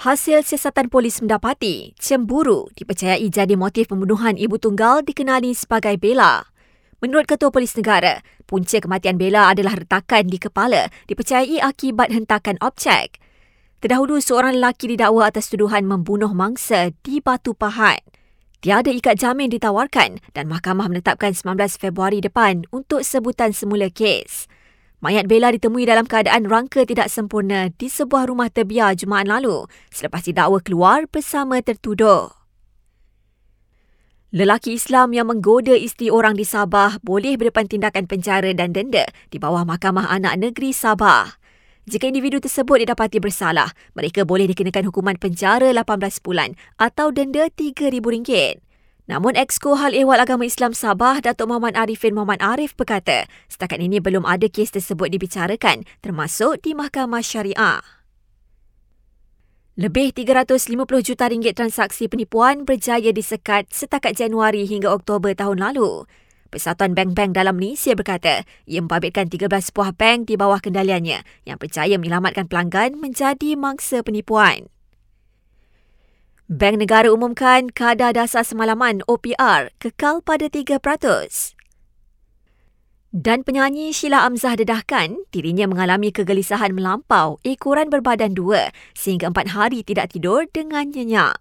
Hasil siasatan polis mendapati cemburu dipercayai jadi motif pembunuhan ibu tunggal dikenali sebagai Bella. Menurut Ketua Polis Negara, punca kematian Bella adalah retakan di kepala dipercayai akibat hentakan objek. Terdahulu, seorang lelaki didakwa atas tuduhan membunuh mangsa di Batu Pahat. Tiada ikat jamin ditawarkan dan mahkamah menetapkan 19 Februari depan untuk sebutan semula kes. Mayat Bella ditemui dalam keadaan rangka tidak sempurna di sebuah rumah terbiar Jumaat lalu selepas didakwa keluar bersama tertuduh. Lelaki Islam yang menggoda isteri orang di Sabah boleh berdepan tindakan penjara dan denda di bawah Mahkamah Anak Negeri Sabah. Jika individu tersebut didapati bersalah, mereka boleh dikenakan hukuman penjara 18 bulan atau denda RM3,000. Namun Exco Hal Ehwal Agama Islam Sabah Datuk Muhammad Arifin Muhammad Arif berkata, setakat ini belum ada kes tersebut dibicarakan termasuk di Mahkamah Syariah. Lebih 350 juta ringgit transaksi penipuan berjaya disekat setakat Januari hingga Oktober tahun lalu. Persatuan Bank-Bank dalam Malaysia berkata, ia membabitkan 13 buah bank di bawah kendaliannya yang percaya menyelamatkan pelanggan menjadi mangsa penipuan. Bank Negara umumkan kadar dasar semalaman OPR kekal pada 3%. Dan penyanyi Sheila Amzah dedahkan dirinya mengalami kegelisahan melampau ekoran berbadan dua sehingga empat hari tidak tidur dengan nyenyak.